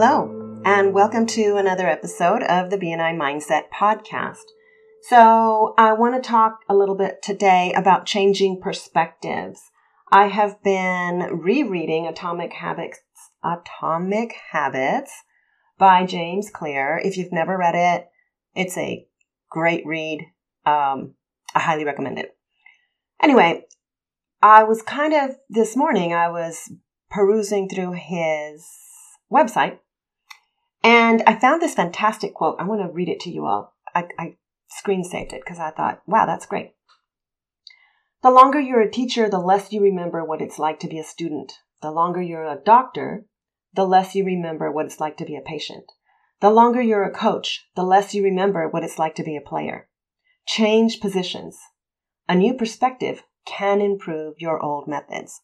Hello, and welcome to another episode of the BNI Mindset Podcast. So, I want to talk a little bit today about changing perspectives. I have been rereading Atomic Habits, Atomic Habits by James Clear. If you've never read it, it's a great read. Um, I highly recommend it. Anyway, I was kind of this morning, I was perusing through his website and I found this fantastic quote. I want to read it to you all. I, I screen saved it because I thought, wow, that's great. The longer you're a teacher, the less you remember what it's like to be a student. The longer you're a doctor, the less you remember what it's like to be a patient. The longer you're a coach, the less you remember what it's like to be a player. Change positions. A new perspective can improve your old methods.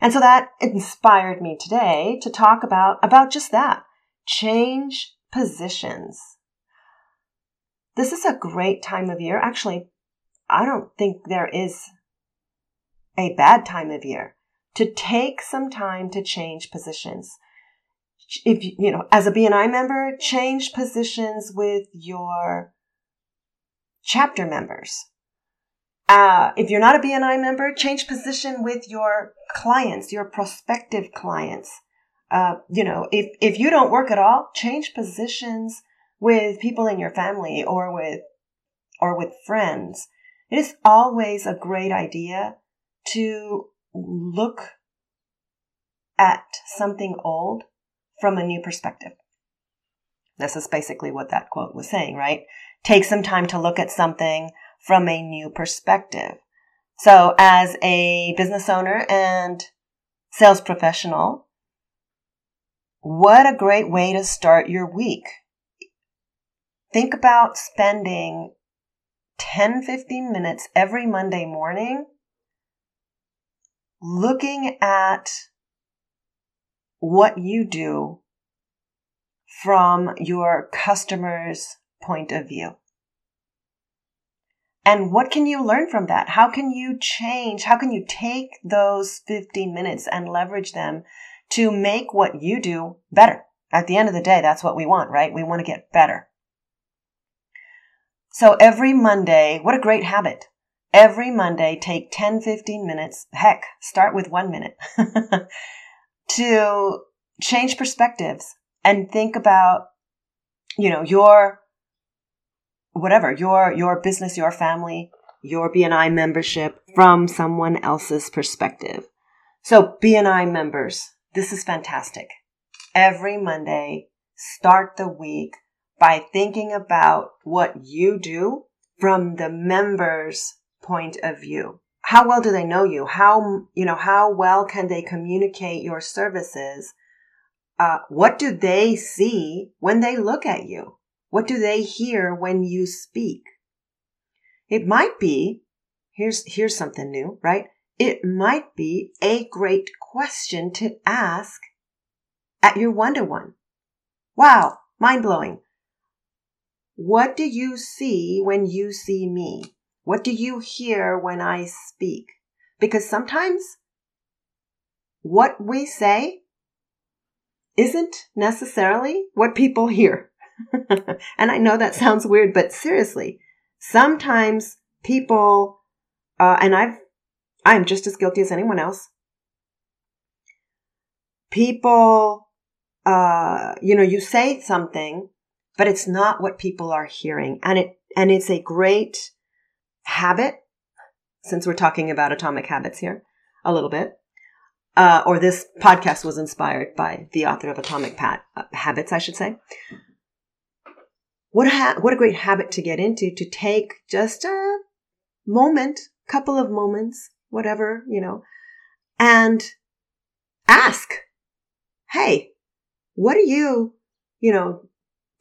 And so that inspired me today to talk about, about just that. Change positions. This is a great time of year. Actually, I don't think there is a bad time of year to take some time to change positions. If you know, as a BNI member, change positions with your chapter members. Uh, if you're not a BNI member, change position with your clients, your prospective clients. Uh, you know, if, if you don't work at all, change positions with people in your family or with, or with friends. It is always a great idea to look at something old from a new perspective. This is basically what that quote was saying, right? Take some time to look at something from a new perspective. So as a business owner and sales professional, what a great way to start your week. Think about spending 10, 15 minutes every Monday morning looking at what you do from your customer's point of view. And what can you learn from that? How can you change? How can you take those 15 minutes and leverage them to make what you do better? At the end of the day, that's what we want, right? We want to get better. So every Monday, what a great habit. Every Monday, take 10, 15 minutes. Heck, start with one minute to change perspectives and think about, you know, your whatever, your, your business, your family, your BNI membership from someone else's perspective. So BNI members, this is fantastic. Every Monday, start the week by thinking about what you do from the members' point of view. How well do they know you? How, you know, how well can they communicate your services? Uh, what do they see when they look at you? What do they hear when you speak? It might be, here's, here's something new, right? It might be a great question to ask at your one to one. Wow, mind blowing. What do you see when you see me? What do you hear when I speak? Because sometimes what we say isn't necessarily what people hear. and I know that sounds weird, but seriously, sometimes people, uh, and I've, I'm just as guilty as anyone else. People, uh, you know, you say something, but it's not what people are hearing. And it, and it's a great habit, since we're talking about atomic habits here a little bit. Uh, or this podcast was inspired by the author of Atomic Pat, uh, Habits, I should say what a ha- what a great habit to get into to take just a moment, couple of moments, whatever, you know, and ask, "Hey, what do you, you know,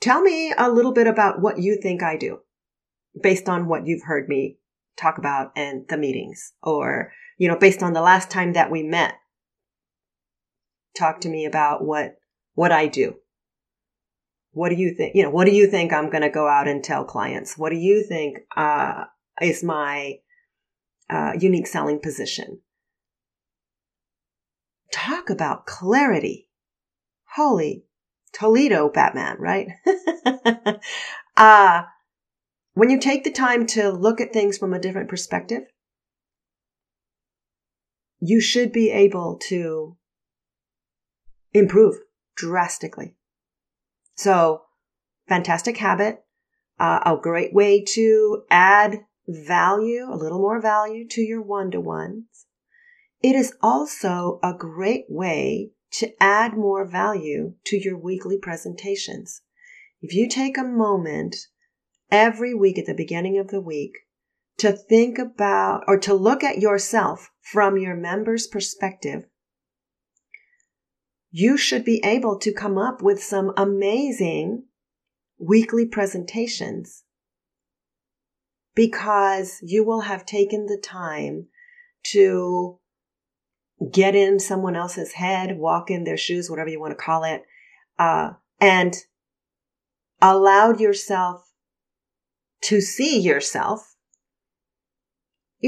tell me a little bit about what you think I do based on what you've heard me talk about in the meetings or, you know, based on the last time that we met. Talk to me about what what I do what do you think? You know, what do you think I'm going to go out and tell clients? What do you think uh, is my uh, unique selling position? Talk about clarity. Holy Toledo Batman, right? uh, when you take the time to look at things from a different perspective, you should be able to improve drastically. So, fantastic habit, uh, a great way to add value, a little more value to your one to ones. It is also a great way to add more value to your weekly presentations. If you take a moment every week at the beginning of the week to think about or to look at yourself from your member's perspective, you should be able to come up with some amazing weekly presentations because you will have taken the time to get in someone else's head, walk in their shoes, whatever you want to call it, uh, and allowed yourself to see yourself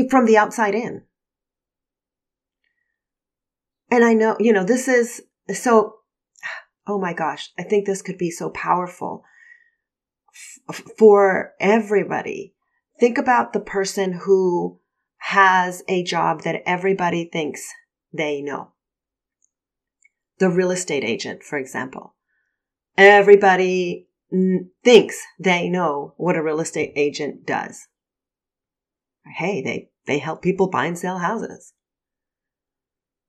from the outside in. And I know, you know, this is so, oh my gosh, I think this could be so powerful f- for everybody. Think about the person who has a job that everybody thinks they know. The real estate agent, for example. Everybody thinks they know what a real estate agent does. Hey, they, they help people buy and sell houses.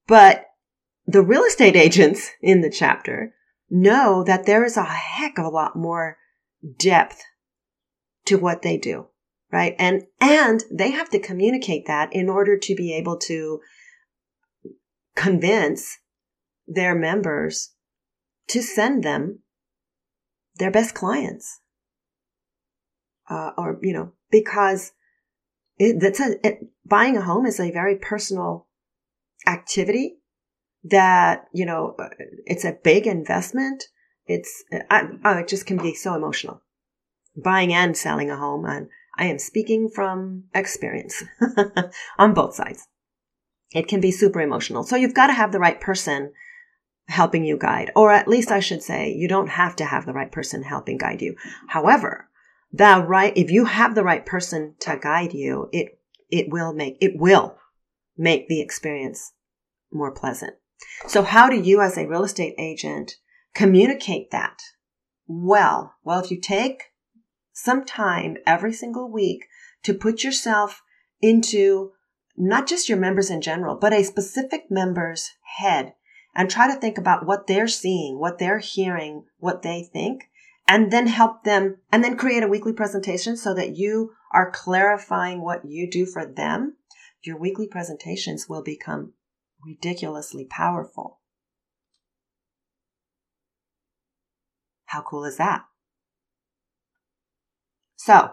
But the real estate agents in the chapter know that there is a heck of a lot more depth to what they do, right? And, and they have to communicate that in order to be able to convince their members to send them their best clients. Uh, or, you know, because it, that's a, it, buying a home is a very personal activity that, you know, it's a big investment. It's, I, oh, it just can be so emotional. Buying and selling a home. And I am speaking from experience on both sides. It can be super emotional. So you've got to have the right person helping you guide, or at least I should say, you don't have to have the right person helping guide you. However, the right, if you have the right person to guide you, it, it will make, it will make the experience more pleasant. So how do you as a real estate agent communicate that? Well, well, if you take some time every single week to put yourself into not just your members in general, but a specific member's head and try to think about what they're seeing, what they're hearing, what they think, and then help them and then create a weekly presentation so that you are clarifying what you do for them. Your weekly presentations will become ridiculously powerful. How cool is that? So,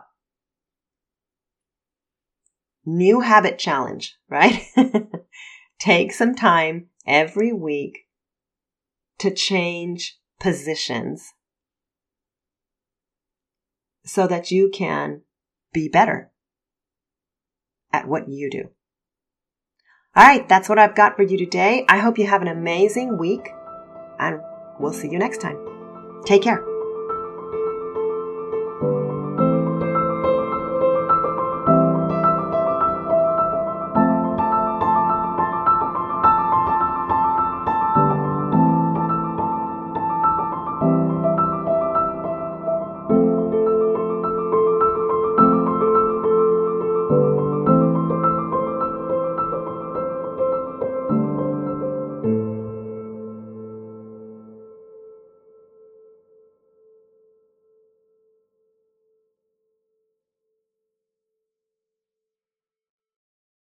new habit challenge, right? Take some time every week to change positions so that you can be better at what you do. All right, that's what I've got for you today. I hope you have an amazing week and we'll see you next time. Take care.